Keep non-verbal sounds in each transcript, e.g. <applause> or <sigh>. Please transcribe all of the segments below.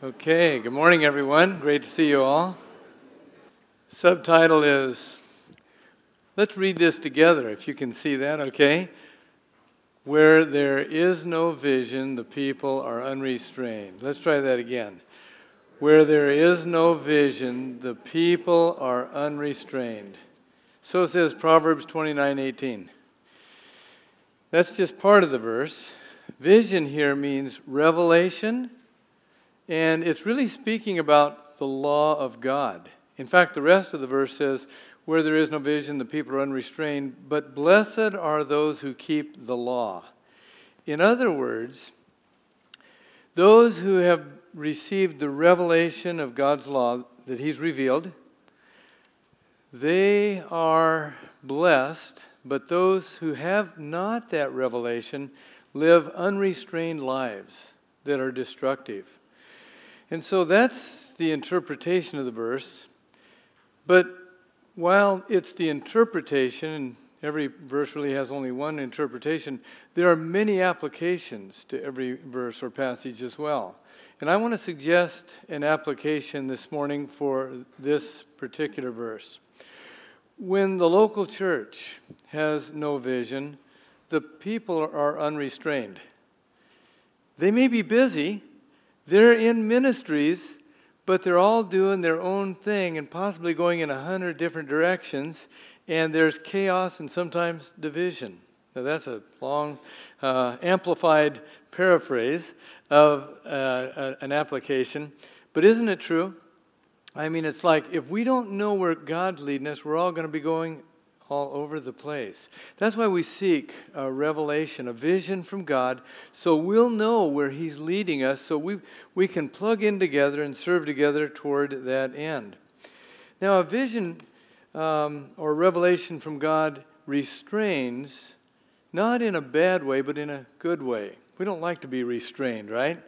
Okay, good morning, everyone. Great to see you all. Subtitle is Let's read this together, if you can see that, okay? Where there is no vision, the people are unrestrained. Let's try that again. Where there is no vision, the people are unrestrained. So says Proverbs 29 18. That's just part of the verse. Vision here means revelation and it's really speaking about the law of God. In fact, the rest of the verse says, Where there is no vision, the people are unrestrained, but blessed are those who keep the law. In other words, those who have received the revelation of God's law that He's revealed, they are blessed, but those who have not that revelation live unrestrained lives that are destructive. And so that's the interpretation of the verse. But while it's the interpretation, and every verse really has only one interpretation, there are many applications to every verse or passage as well. And I want to suggest an application this morning for this particular verse. When the local church has no vision, the people are unrestrained. They may be busy, they're in ministries, but they're all doing their own thing and possibly going in a hundred different directions, and there's chaos and sometimes division. Now, that's a long, uh, amplified paraphrase of uh, an application, but isn't it true? I mean, it's like if we don't know where God's leading us, we're all going to be going all over the place. That's why we seek a revelation, a vision from God, so we'll know where He's leading us, so we, we can plug in together and serve together toward that end. Now, a vision um, or revelation from God restrains, not in a bad way, but in a good way. We don't like to be restrained, right?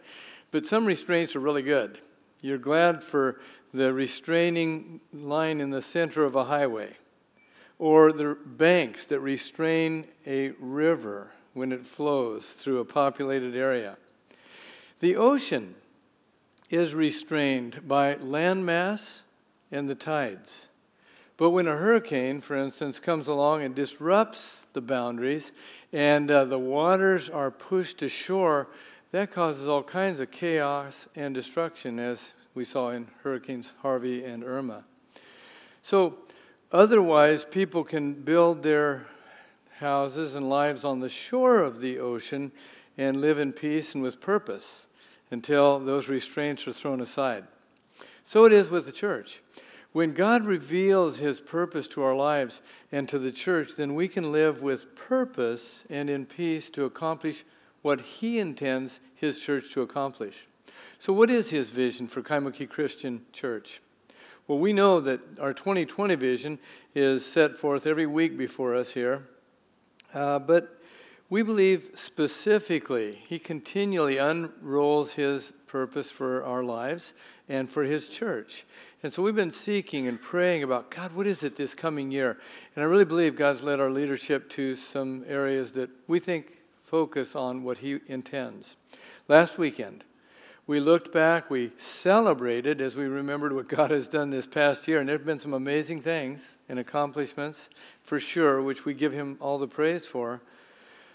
But some restraints are really good. You're glad for the restraining line in the center of a highway or the banks that restrain a river when it flows through a populated area. The ocean is restrained by landmass and the tides. But when a hurricane, for instance, comes along and disrupts the boundaries and uh, the waters are pushed ashore, that causes all kinds of chaos and destruction, as we saw in Hurricanes Harvey and Irma. So, Otherwise, people can build their houses and lives on the shore of the ocean and live in peace and with purpose until those restraints are thrown aside. So it is with the church. When God reveals his purpose to our lives and to the church, then we can live with purpose and in peace to accomplish what he intends his church to accomplish. So, what is his vision for Kaimuki Christian Church? Well, we know that our 2020 vision is set forth every week before us here, uh, but we believe specifically He continually unrolls His purpose for our lives and for His church. And so we've been seeking and praying about God, what is it this coming year? And I really believe God's led our leadership to some areas that we think focus on what He intends. Last weekend, we looked back, we celebrated as we remembered what God has done this past year, and there have been some amazing things and accomplishments for sure, which we give Him all the praise for.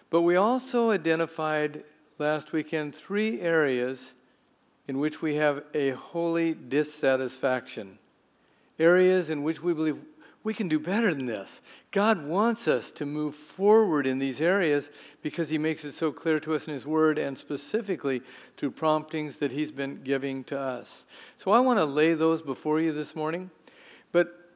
But we also identified last weekend three areas in which we have a holy dissatisfaction. Areas in which we believe we can do better than this. God wants us to move forward in these areas because He makes it so clear to us in His Word and specifically through promptings that He's been giving to us. So I want to lay those before you this morning, but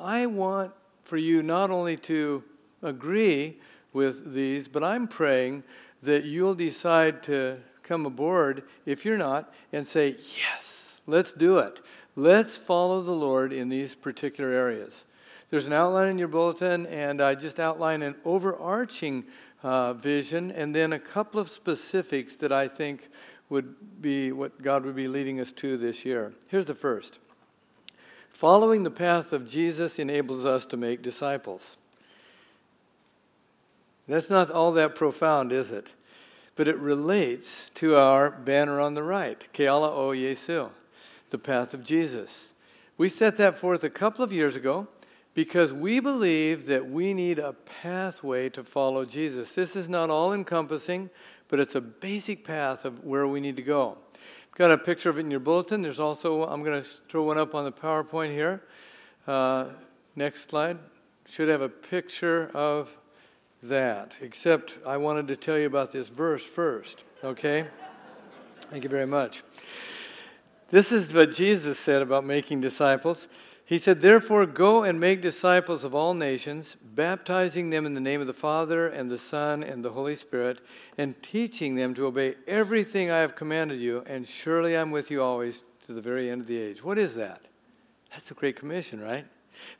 I want for you not only to agree with these, but I'm praying that you'll decide to come aboard, if you're not, and say, Yes, let's do it. Let's follow the Lord in these particular areas. There's an outline in your bulletin, and I just outline an overarching uh, vision and then a couple of specifics that I think would be what God would be leading us to this year. Here's the first Following the path of Jesus enables us to make disciples. That's not all that profound, is it? but it relates to our banner on the right, Keala o Yesu, the path of Jesus. We set that forth a couple of years ago because we believe that we need a pathway to follow Jesus. This is not all encompassing, but it's a basic path of where we need to go. I've got a picture of it in your bulletin. There's also, I'm going to throw one up on the PowerPoint here. Uh, next slide. Should have a picture of that, except I wanted to tell you about this verse first, okay? Thank you very much. This is what Jesus said about making disciples. He said, Therefore, go and make disciples of all nations, baptizing them in the name of the Father, and the Son, and the Holy Spirit, and teaching them to obey everything I have commanded you, and surely I'm with you always to the very end of the age. What is that? That's the Great Commission, right?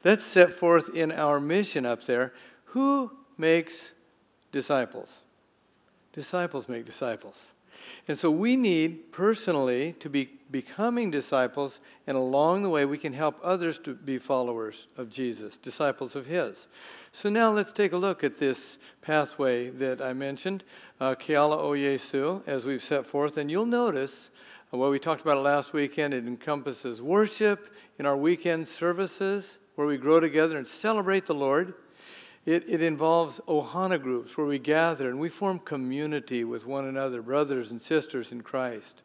That's set forth in our mission up there. Who makes disciples? Disciples make disciples. And so we need personally to be becoming disciples, and along the way, we can help others to be followers of Jesus, disciples of His. So now let's take a look at this pathway that I mentioned, uh, Keala o Yesu, as we've set forth. And you'll notice uh, what we talked about last weekend, it encompasses worship in our weekend services, where we grow together and celebrate the Lord. It, it involves ohana groups where we gather and we form community with one another, brothers and sisters in Christ.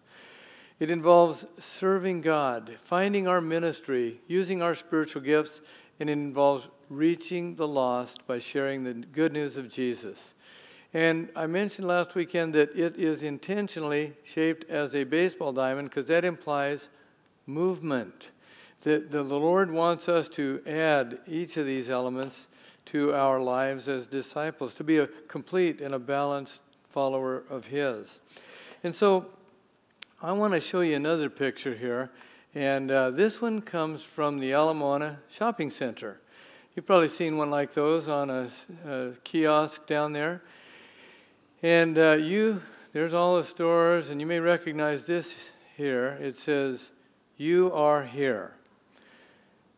It involves serving God, finding our ministry, using our spiritual gifts, and it involves reaching the lost by sharing the good news of Jesus. And I mentioned last weekend that it is intentionally shaped as a baseball diamond because that implies movement. That the Lord wants us to add each of these elements to our lives as disciples, to be a complete and a balanced follower of His. And so I want to show you another picture here. And uh, this one comes from the Ala Moana Shopping Center. You've probably seen one like those on a, a kiosk down there. And uh, you, there's all the stores, and you may recognize this here. It says, You are here.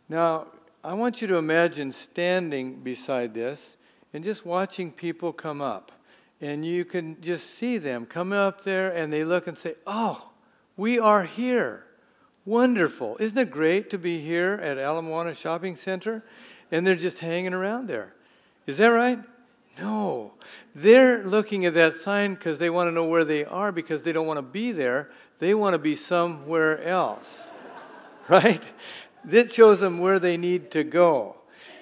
Now, I want you to imagine standing beside this and just watching people come up. And you can just see them come up there and they look and say, Oh, we are here. Wonderful. Isn't it great to be here at Ala Moana Shopping Center? And they're just hanging around there. Is that right? No. They're looking at that sign because they want to know where they are because they don't want to be there. They want to be somewhere else. <laughs> right? That shows them where they need to go.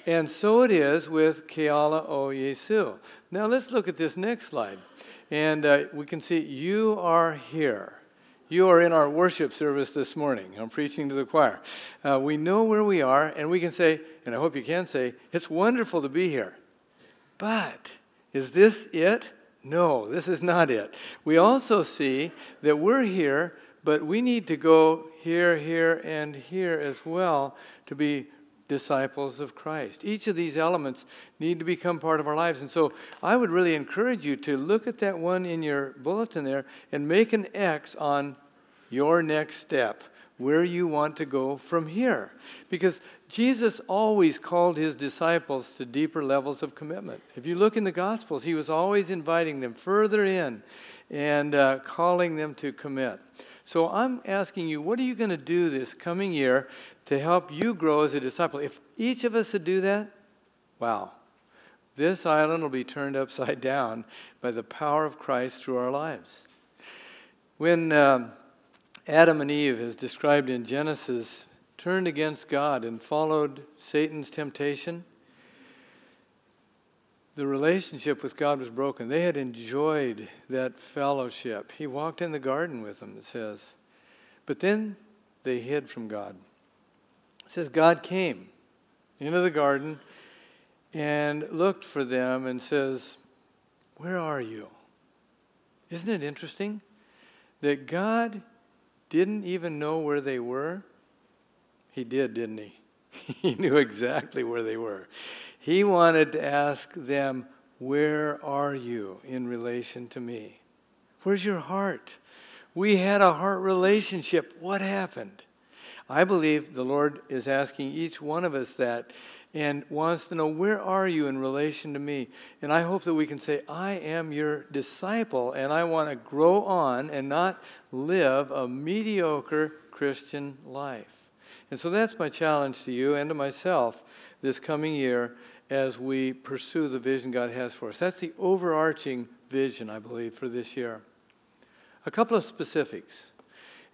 And so it is with Keala o Yesu. Now let's look at this next slide. And uh, we can see you are here. You are in our worship service this morning. I'm preaching to the choir. Uh, we know where we are, and we can say, and I hope you can say, it's wonderful to be here. But is this it? No, this is not it. We also see that we're here but we need to go here, here, and here as well to be disciples of Christ. Each of these elements need to become part of our lives. And so I would really encourage you to look at that one in your bulletin there and make an X on your next step, where you want to go from here. Because Jesus always called his disciples to deeper levels of commitment. If you look in the Gospels, he was always inviting them further in and uh, calling them to commit. So I'm asking you, what are you going to do this coming year to help you grow as a disciple? If each of us would do that, wow, this island will be turned upside <laughs> down by the power of Christ through our lives. When um, Adam and Eve, as described in Genesis, turned against God and followed Satan's temptation, the relationship with God was broken. They had enjoyed that fellowship. He walked in the garden with them, it says. But then they hid from God. It says God came into the garden and looked for them and says, Where are you? Isn't it interesting that God didn't even know where they were? He did, didn't he? <laughs> he knew exactly where they were. He wanted to ask them, Where are you in relation to me? Where's your heart? We had a heart relationship. What happened? I believe the Lord is asking each one of us that and wants to know, Where are you in relation to me? And I hope that we can say, I am your disciple, and I want to grow on and not live a mediocre Christian life. And so that's my challenge to you and to myself this coming year as we pursue the vision God has for us. That's the overarching vision, I believe, for this year. A couple of specifics.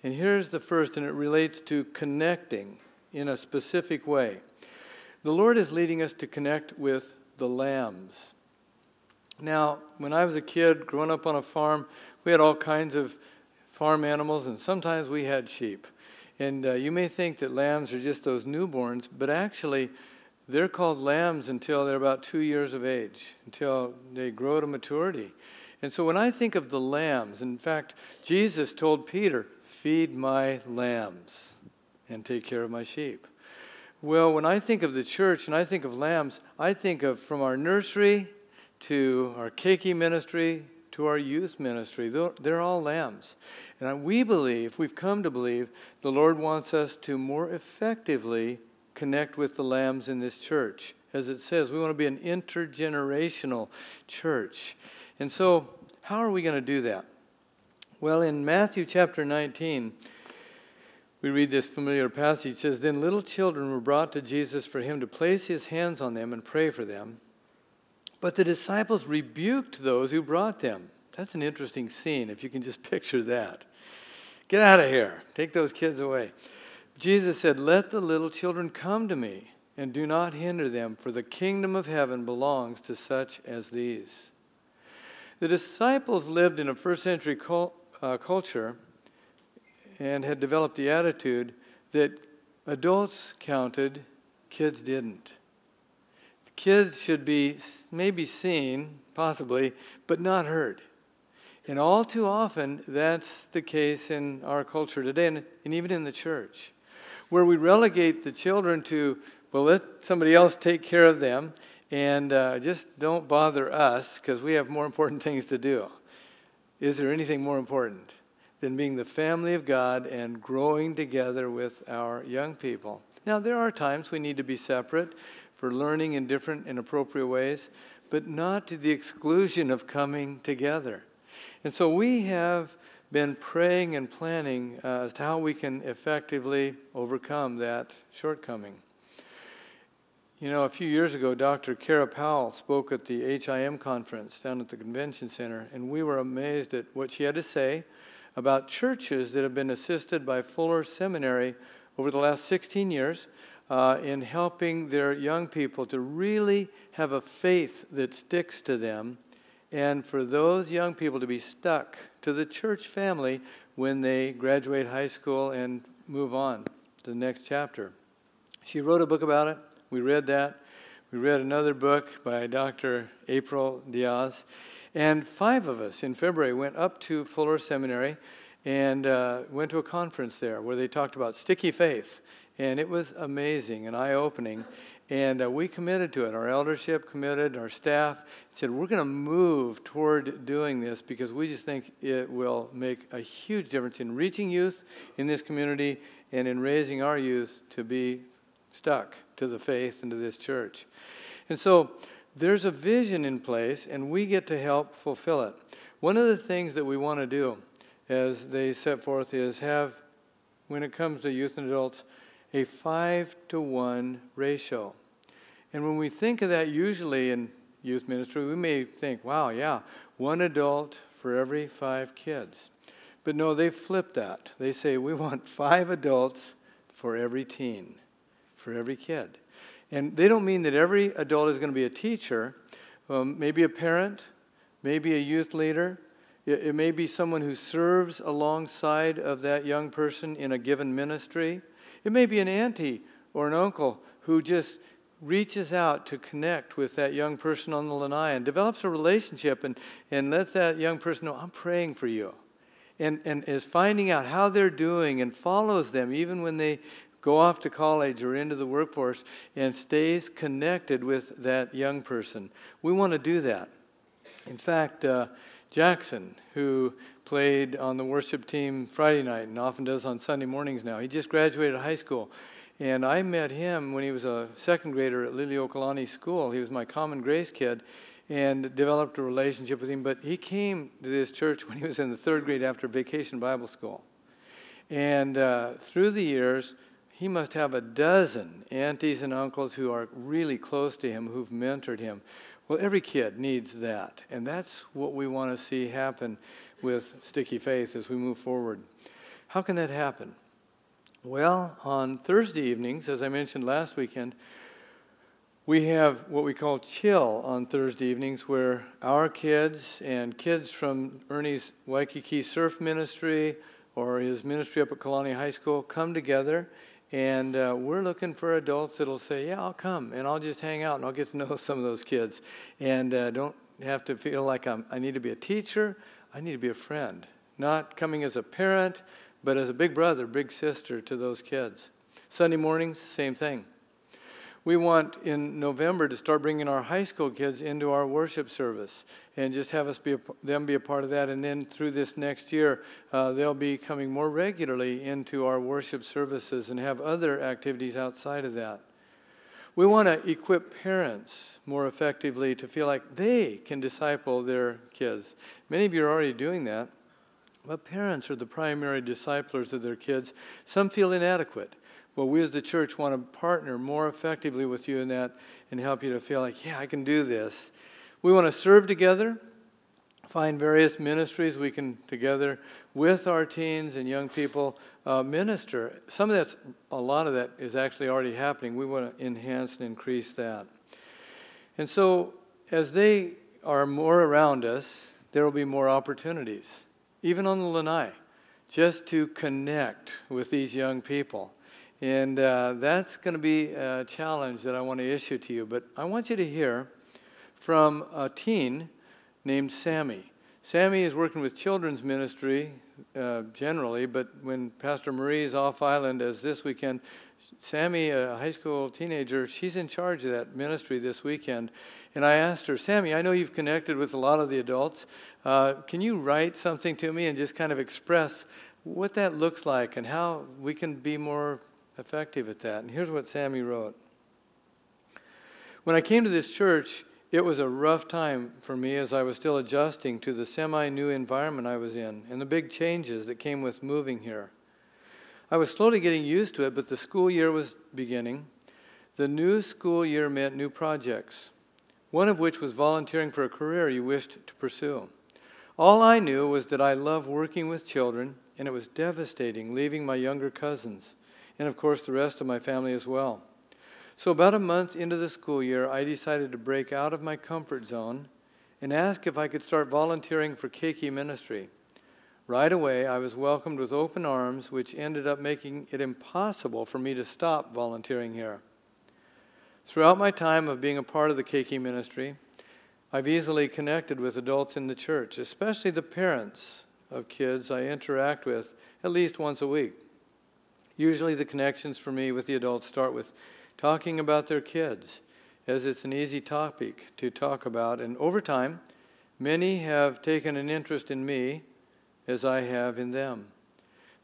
And here's the first, and it relates to connecting in a specific way. The Lord is leading us to connect with the lambs. Now, when I was a kid growing up on a farm, we had all kinds of farm animals, and sometimes we had sheep. And uh, you may think that lambs are just those newborns, but actually, they're called lambs until they're about two years of age, until they grow to maturity. And so when I think of the lambs, in fact, Jesus told Peter, Feed my lambs and take care of my sheep. Well, when I think of the church and I think of lambs, I think of from our nursery to our keiki ministry to our youth ministry. They're all lambs. And we believe, we've come to believe, the Lord wants us to more effectively connect with the lambs in this church. As it says, we want to be an intergenerational church. And so, how are we going to do that? Well, in Matthew chapter 19, we read this familiar passage. It says, Then little children were brought to Jesus for him to place his hands on them and pray for them. But the disciples rebuked those who brought them. That's an interesting scene, if you can just <laughs> picture that. Get out of here. Take those kids away. Jesus said, Let the little children come to me, and do not hinder them, for the kingdom of heaven belongs to such as these. The disciples lived in a first century uh, culture and had developed the attitude that adults counted, kids didn't. Kids should be maybe seen, possibly, but not heard. And all too often, that's the case in our culture today, and, and even in the church, where we relegate the children to, well, let somebody else take care of them, and uh, just don't bother us because we have more important <laughs> things to do. Is there anything more important than being the family of God and growing together with our young people? Now, there are times we need to be separate for learning in different and appropriate ways, but not to the exclusion of coming together. And so we have been praying and planning uh, as to how we can effectively overcome that shortcoming. You know, a few years ago, Dr. Kara Powell spoke at the HIM conference down at the convention center, and we were amazed at what she had to say about churches that have been assisted by Fuller Seminary over the last 16 years uh, in helping their young people to really have a faith that sticks to them, and for those young people to be stuck to the church family when they graduate high school and move on to the next chapter. She wrote a book about it. We read that. We read another book by Dr. April Diaz. And five of us in February went up to Fuller Seminary and uh, went to a conference there where they talked about sticky faith and it was amazing and eye opening. And uh, we committed to it. Our eldership committed, our staff said, We're going to move toward doing this because we just think it will make a huge difference in reaching youth in this community and in raising our youth to be stuck to the faith and to this church. And so there's a vision in place, and we get to help fulfill it. One of the things that we want to do, as they set forth, is have, when it comes to youth and adults, a five to one ratio. And when we think of that usually in youth ministry, we may think, wow, yeah, one adult for every five kids. But no, they flip that. They say, we want <laughs> five adults for every teen, for every kid. And they don't mean that every adult is going to be a teacher, um, maybe a parent, maybe a youth leader. It, it may be someone who serves alongside of that young person in a given ministry. It may be an auntie or an uncle who just reaches out to connect with that young person on the lanai and develops a relationship and, and lets that young person know, I'm praying for you. And, and is finding out how they're doing and follows them even when they go off to college or into the workforce and stays connected with that young person. We want to do that. In fact, uh, Jackson, who played on the worship team Friday night and often does on Sunday mornings now. He just graduated high school. And I met him when he was a second grader at Liliuokalani School. He was my Common Grace kid and developed a relationship with him. But he came to this church when he was in the third grade after vacation Bible school. And uh, through the years, he must have a dozen aunties and uncles who are really close to him, who've mentored him. Well, every kid needs that. And that's what we want to see happen with Sticky Faith as we move forward. How can that happen? Well, on Thursday evenings, as I mentioned last weekend, we have what we call chill on Thursday evenings, where our kids and kids from Ernie's Waikiki Surf Ministry or his ministry up at Kalani High School come together and uh, we're looking for adults that'll say, Yeah, I'll come and I'll just hang out and I'll get to <laughs> know some of those kids. And uh, don't have to feel like I'm, I need to be a teacher, I need to be a friend. Not coming as a parent, but as a big brother, big sister to those kids. Sunday mornings, same thing. We want in November to start bringing our high school kids into our worship service and just have us be a, them be a part of that. And then through this next year, uh, they'll be coming more regularly into our worship services and have other activities outside of that. We want to equip parents more effectively to feel like they can disciple their kids. Many of you are already doing that, but parents are the primary disciplers of their kids. Some feel inadequate. Well, we as the church want to partner more effectively with you in that and help you to feel like, yeah, I can do this. We want to serve together, find various ministries we can together with our teens and young people uh, minister. Some of that's, a lot of that is actually already happening. We want to enhance and increase that. And so, as they are more around us, there will be more opportunities, even on the lanai, just to connect with these young people. And uh, that's going to be a challenge that I want to issue to you. But I want you to hear from a teen named Sammy. Sammy is working with children's ministry uh, generally, but when Pastor Marie is off island, as this weekend, Sammy, a high school teenager, she's in charge of that ministry this weekend. And I asked her, Sammy, I know you've connected with a lot of the adults. Uh, can you write something to me and just kind of express what that looks like and how we can be more effective at that. And here's what Sammy wrote When I came to this church, it was a rough time for me as I was still adjusting to the semi new environment I was in and the big changes that came with moving here. I was slowly getting used to it, but the school year was beginning. The new school year meant new projects, one of which was volunteering for a career you wished to pursue. All I knew was that I love working with children, and it was devastating leaving my younger cousins and of course the rest of my family as well. So, about a month into the school year, I decided to break out of my comfort zone and ask if I could start volunteering for Keiki Ministry. Right away, I was welcomed with open arms, which ended up making it impossible for me to stop volunteering here. Throughout my time of being a part of the Keiki Ministry, I've easily connected with adults in the church, especially the parents of kids I interact with at least once a week. Usually, the connections for me with the adults start with talking about their kids, as it's an easy topic to talk about. And over time, many have taken an interest in me as I have in them.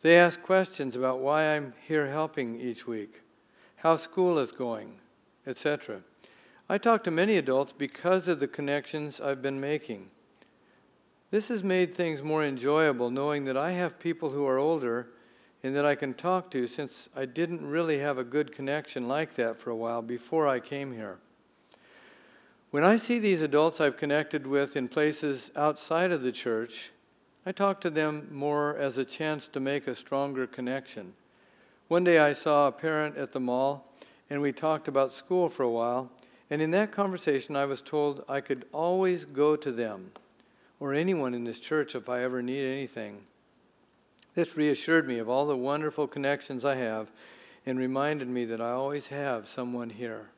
They ask questions about why I'm here helping each week, how school is going, etc. I talk to many adults because of the connections I've been making. This has made things more enjoyable knowing that I have people who are older and that I can talk to since I didn't really have a good connection like that for a while before I came here. When I see these adults I've connected with in places outside of the church, I talk to them more as a chance to make a stronger connection. One day I saw a parent at the mall, and we talked about school for a while. And in that conversation, I was told I could always go to them or anyone in this church if I ever need anything. This reassured me of all the wonderful connections I have and reminded me that I always have someone here.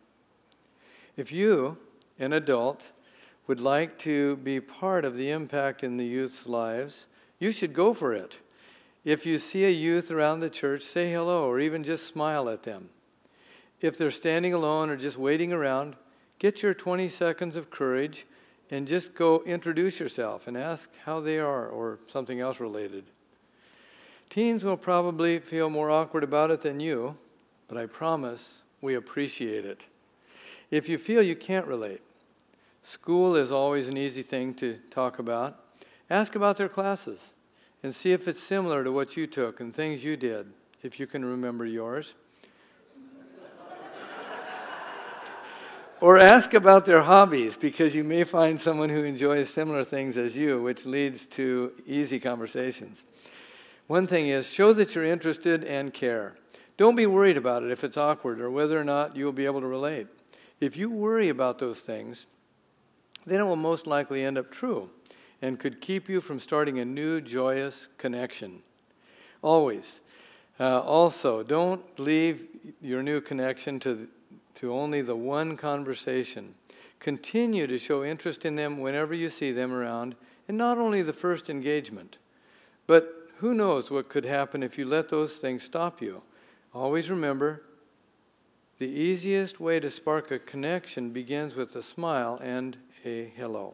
If you, an adult, would like to be part of the impact in the youth's lives, you should go for it. If you see a youth around the church, say hello or even just smile at them. If they're standing alone or just waiting around, get your 20 seconds of courage and just go introduce yourself and ask how they are or something else related. Teens will probably feel more awkward about it than you, but I promise we appreciate it. If you feel you can't relate, school is always an easy thing to talk about. Ask about their classes and see if it's similar to what you took and things you did, if you can remember yours. or ask about their hobbies because you may find someone who enjoys similar things as you, which leads to easy conversations. One thing is show that you're interested and care. Don't be worried about it if it's awkward or whether or not you'll be able to relate. If you worry about those things, then it will most likely end up true and could keep you from starting a new joyous connection. Always. Uh, also, don't leave your new connection to, to only the one conversation. Continue to show interest in them whenever you see them around, and not only the first engagement. But who knows what could happen if you let those things stop you? Always remember the easiest way to spark a connection begins with a smile and a hello.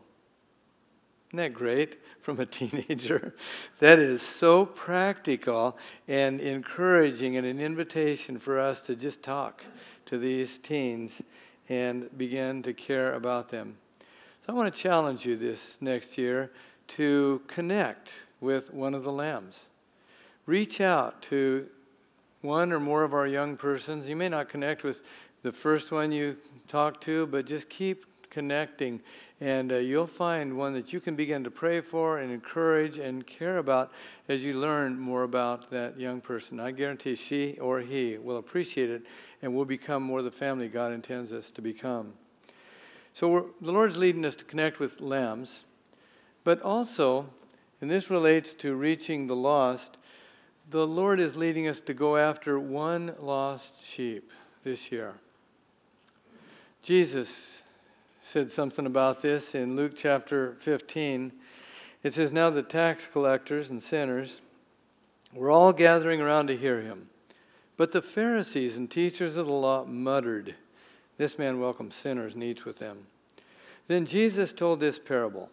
Isn't that great from a <laughs> teenager? That is so practical and encouraging and an invitation for us to just talk to these teens and begin to care about them. So I want to challenge you this next year to connect with one of the lambs. Reach out to one or more of our young persons. You may not connect with the first one you talk to, but just keep connecting, and uh, you'll find one that you can begin to pray for and encourage and care about as you learn more about that young person. I guarantee she or he will appreciate it and will become more the family God intends us to become. So the Lord's leading us to connect with lambs, but also, and this relates to reaching the lost, the Lord is leading us to go after one lost sheep this year. Jesus said something about this in Luke chapter 15. It says, Now the tax collectors and sinners were all gathering around to hear him. But the Pharisees and teachers of the law muttered, This man welcomes sinners and eats with them. Then Jesus told this parable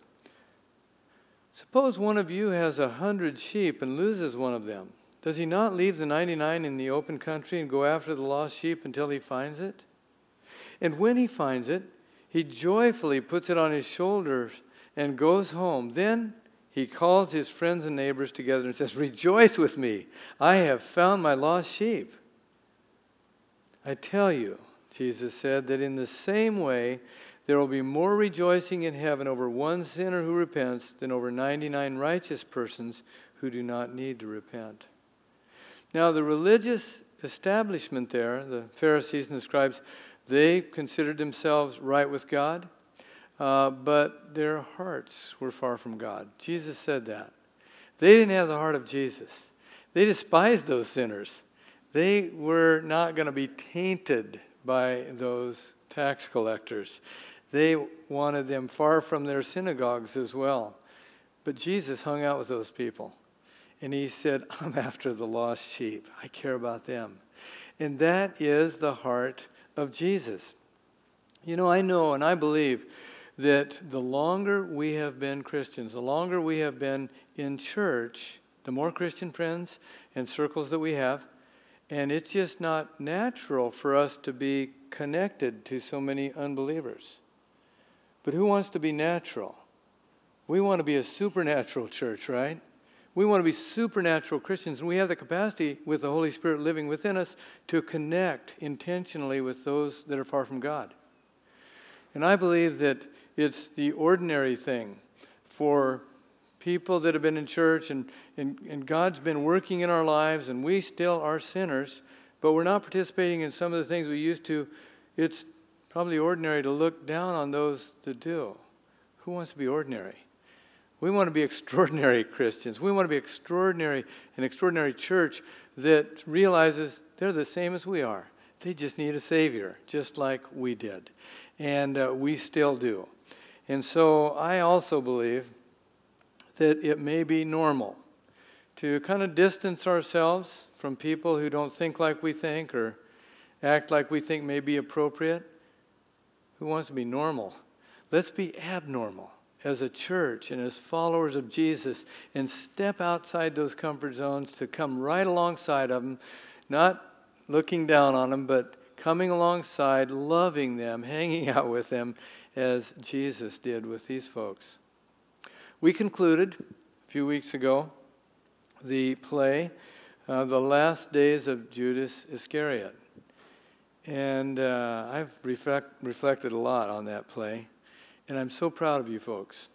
Suppose one of you has a hundred sheep and loses one of them. Does he not leave the 99 in the open country and go after the lost sheep until he finds it? And when he finds it, he joyfully puts it on his shoulders and goes home. Then he calls his friends and neighbors together and says, Rejoice with me, I have found my lost sheep. I tell you, Jesus said, that in the same way, there will be more rejoicing in heaven over one sinner who repents than over 99 righteous persons who do not need to repent. Now, the religious establishment there, the Pharisees and the scribes, they considered themselves right with God, uh, but their hearts were far from God. Jesus said that. They didn't have the heart of Jesus. They despised those sinners. They were not going to be tainted by those tax collectors. They wanted them far from their synagogues as well. But Jesus hung out with those people. And he said, <laughs> I'm after the lost sheep. I care about them. And that is the heart of Jesus. You know, I know and I believe that the longer we have been Christians, the longer we have been in church, the more Christian friends and circles that we have, and it's just not natural for us to be connected to so many unbelievers. But who wants to be natural? We want to be a supernatural church, right? We want to be supernatural Christians, and we have the capacity with the Holy Spirit living within us to connect intentionally with those that are far from God. And I believe that it's the ordinary thing for people that have been in church and, and, and God's been working in our lives, and we still are sinners, but we're not participating in some of the things we used to. It's probably ordinary to look down on those that do. Who wants to be ordinary? We want to be <laughs> extraordinary Christians. We want to be extraordinary, an extraordinary church that realizes they're the same as we are. They just need a Savior, just like we did. And uh, we still do. And so I also believe that it may be normal to kind of distance ourselves from people who don't think like we think or act like we think may be appropriate. Who wants to be normal? Let's be abnormal as a church and as followers of Jesus and step outside those comfort zones to come right alongside of them, not looking down on them, but coming alongside, loving them, <laughs> hanging out with them as Jesus did with these folks. We concluded a few weeks ago the play, uh, The Last Days of Judas Iscariot. And uh, I've reflect, reflected a lot on that play, and I'm so proud of you folks.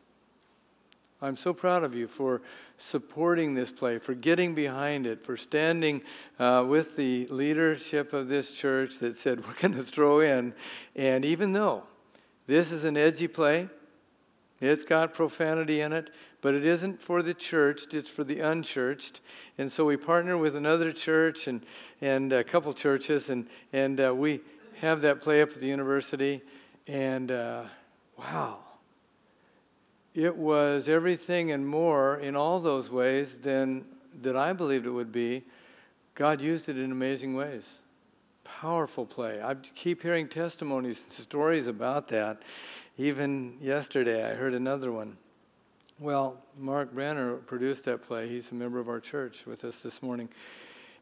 I'm so proud of you for supporting this play, for getting behind it, for standing uh, with the leadership of this church that said, we're going to throw in. And even though this is an edgy play, it's got profanity in it, but it isn't for the church, it's for the unchurched. And so we partner with another church and, and a couple churches, and, and uh, we have that play up at the university. And uh, wow it was everything and more in all those ways than that I believed it would be. God used it in amazing ways. Powerful play. I keep hearing testimonies, and stories about that. Even yesterday, I heard another one. Well, Mark Branner produced that play. He's a member of our church with us this morning.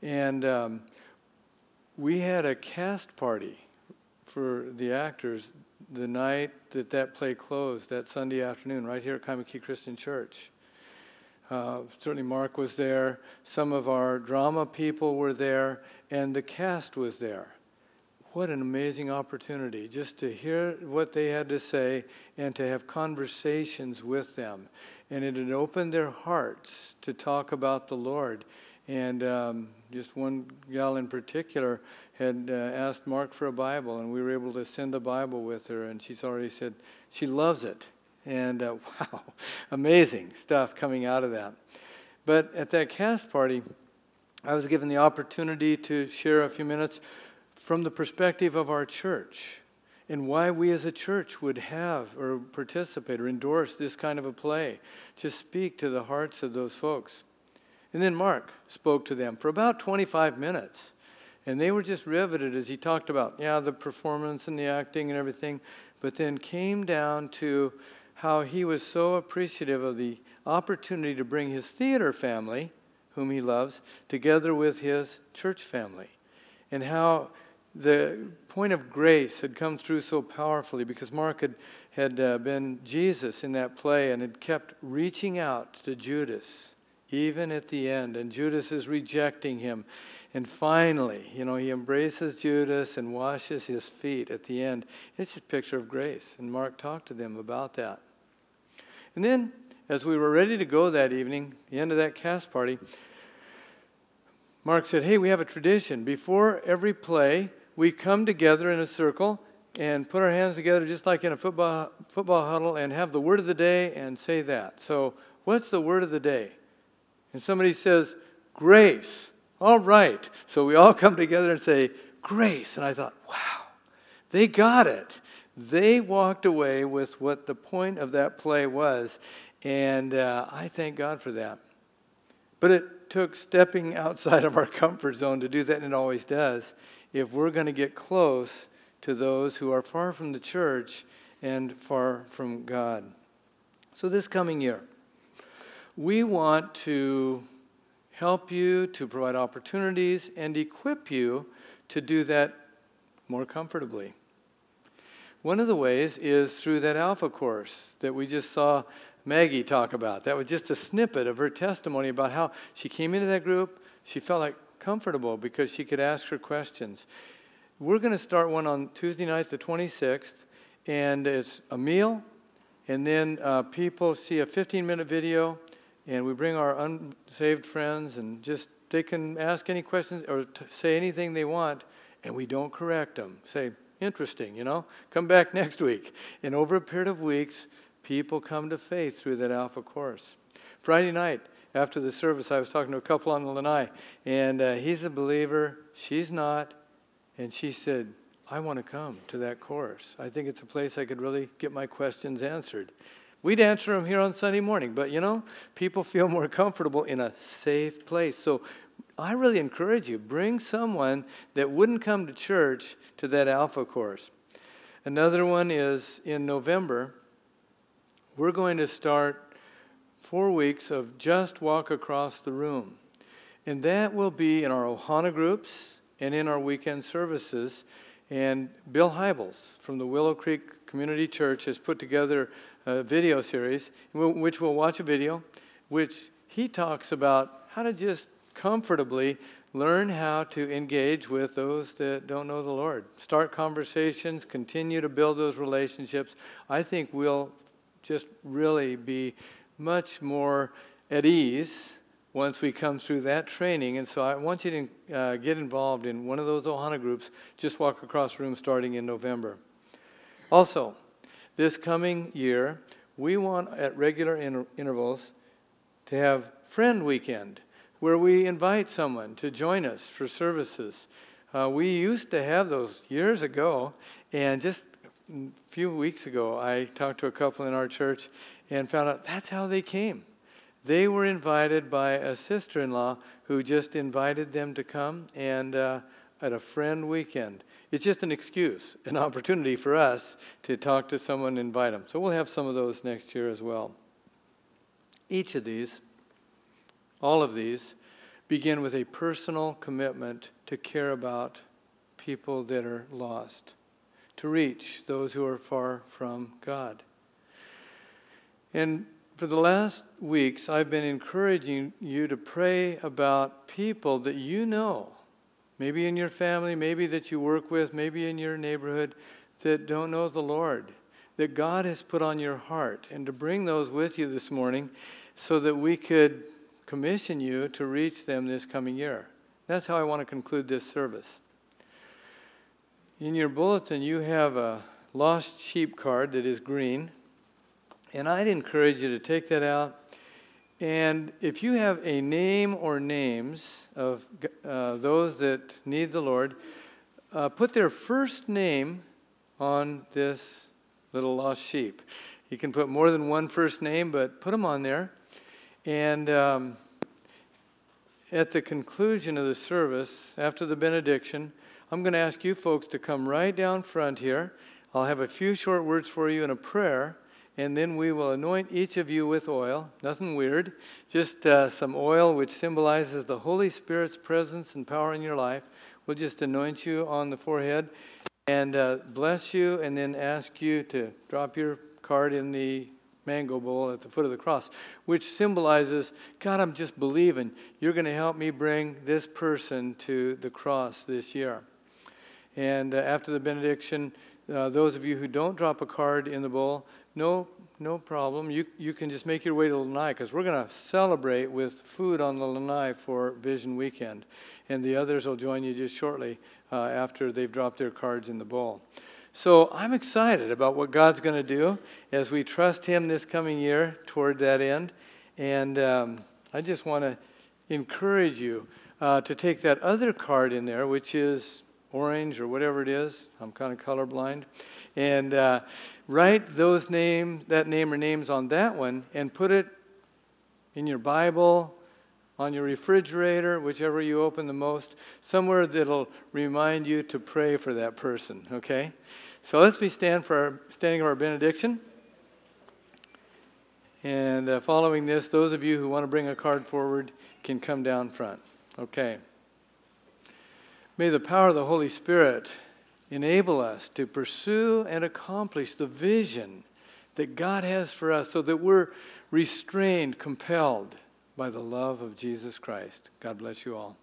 And um, we had a cast party for the actors the night that that play closed, that Sunday afternoon, right here at Kaimuki Christian Church. Uh, certainly, Mark was there. Some of our drama people were there, and the cast was there. What an amazing opportunity just to hear what they had to say and to have conversations with them. And it had opened their hearts to talk about the Lord. And um, just one gal in particular had uh, asked Mark for a Bible, and we were able to send a Bible with her, and she's already said she loves it. And uh, <laughs> wow, amazing stuff coming out of that. But at that cast party, I was given the opportunity to share a few minutes from the perspective of our church and why we as a church would have or participate or endorse this kind of a play to speak to the hearts of those folks. And then Mark spoke to them for about 25 minutes. And they were just riveted as he talked about, yeah, the performance and the acting and everything, but then came down to how he was so appreciative of the opportunity to bring his theater family, whom he loves, together with his church family. And how the point of grace had come through so powerfully because Mark had, had uh, been Jesus in that play and had kept reaching out to Judas, even at the end. And Judas is rejecting him. And finally, you know, he embraces Judas and washes his feet at the end. It's a picture of grace. And Mark talked to them about that. And then, as we were ready to go that evening, the end of that cast party, Mark said, Hey, we have a tradition. Before every play, we come together in a circle and put our hands together just like in a football, football huddle and have the word of the day and say that. So, what's the word of the day? And somebody says, Grace. All right. So we all <laughs> come together and say, Grace. And I thought, wow, they got it. They walked away with what the point of that play was. And uh, I thank God for that. But it took stepping <laughs> outside of our comfort zone to do that, and it always does, if we're going to get close to those who are far from the church and far from God. So, this coming year, we want to help you, to provide opportunities, and equip you to do that more comfortably. One of the ways is through that Alpha course that we just saw Maggie talk about. That was just a snippet of her testimony about how she came into that group. She felt like comfortable because she could ask her questions. We're going to start one on Tuesday night, the 26th, and it's a meal, and then uh, people see a 15 minute video and we bring our unsaved friends and just they can ask any questions or t- say anything they want and we don't correct them. Say interesting you know? Come back <laughs> next week. And over a period of weeks people come to faith through that alpha course. Friday night after the service i was talking to a couple on the lanai and uh, he's a believer she's not and she said i want to come to that course i think it's a place i could really get my questions answered We'd answer them here on Sunday morning, but you know, people feel more comfortable in a safe place. So I really encourage you bring someone that wouldn't come to church to that Alpha course. Another one is in November, we're going to start four weeks of just walk across the room. And that will be in our Ohana groups and in our weekend services. And Bill Hybels from the Willow Creek Community Church has put together a video series, which we'll watch a video, which he talks about how to just comfortably learn how to engage with those that don't know the Lord. Start conversations, continue to build those relationships. I think we'll just really be much more at ease once we come through that training. And so I want you to uh, get involved in one of those Ohana groups. Just walk across the room starting in November. Also, this coming year, we want at regular inter- intervals to have Friend Weekend, where we invite someone to join us for services. Uh, we used to have those years ago, and just a few weeks ago, I talked to a couple in our church and found out that's how they came. They were invited by a sister in law who just invited them to come and uh, at a friend weekend. It's just an excuse, an opportunity for us to talk to someone and invite them. So we'll have some of those next year as well. Each of these, all of these, begin with a personal commitment to care about people that are lost, to reach those who are far from God. And for the last weeks, I've been encouraging you to pray about people that you know, maybe in your family, maybe that you work with, maybe in your neighborhood, that don't know the Lord, that God has put on your heart, and to bring those with you this morning so that we could commission you to reach them this coming year. That's how I want to conclude this service. In your bulletin, you have a lost sheep card that is green. And I'd encourage you to take that out. And if you have a name or names of uh, those that need the Lord, uh, put their first name on this little lost sheep. You can put more than one first name, but put them on there. And um, at the conclusion of the service, after the benediction, I'm going to ask you folks to come right down front here. I'll have a few short words for you and a prayer and then we will anoint each of you with oil. Nothing weird, just uh, some oil which symbolizes the Holy Spirit's presence and power in your life. We'll just anoint you on the forehead and uh, bless you, and then ask you to drop your card in the mango bowl at the foot of the cross, which symbolizes God, I'm just believing you're going to help me bring this person to the cross this year. And uh, after the benediction, uh, those of you who don't drop a card in the bowl, no, no problem. You, you can just make your way to Lanai because we're going to celebrate with food on the Lanai for Vision Weekend. And the others will join you just shortly uh, after they've dropped their cards in the bowl. So I'm excited about what God's going to do as we trust Him this coming year toward that end. And um, I just want to encourage you uh, to take that other card in there, which is orange or whatever it is. I'm kind of colorblind. And uh, write those names, that name or names on that one, and put it in your Bible, on your refrigerator, whichever you open the most, somewhere that'll remind you to pray for that person. Okay? So let's be stand for our, standing for our benediction. And uh, following this, those of you who want to bring a card forward can come down front. Okay. May the power of the Holy Spirit enable us to pursue and accomplish the vision that God has for us so that we're restrained, compelled by the love of Jesus Christ. God bless you all.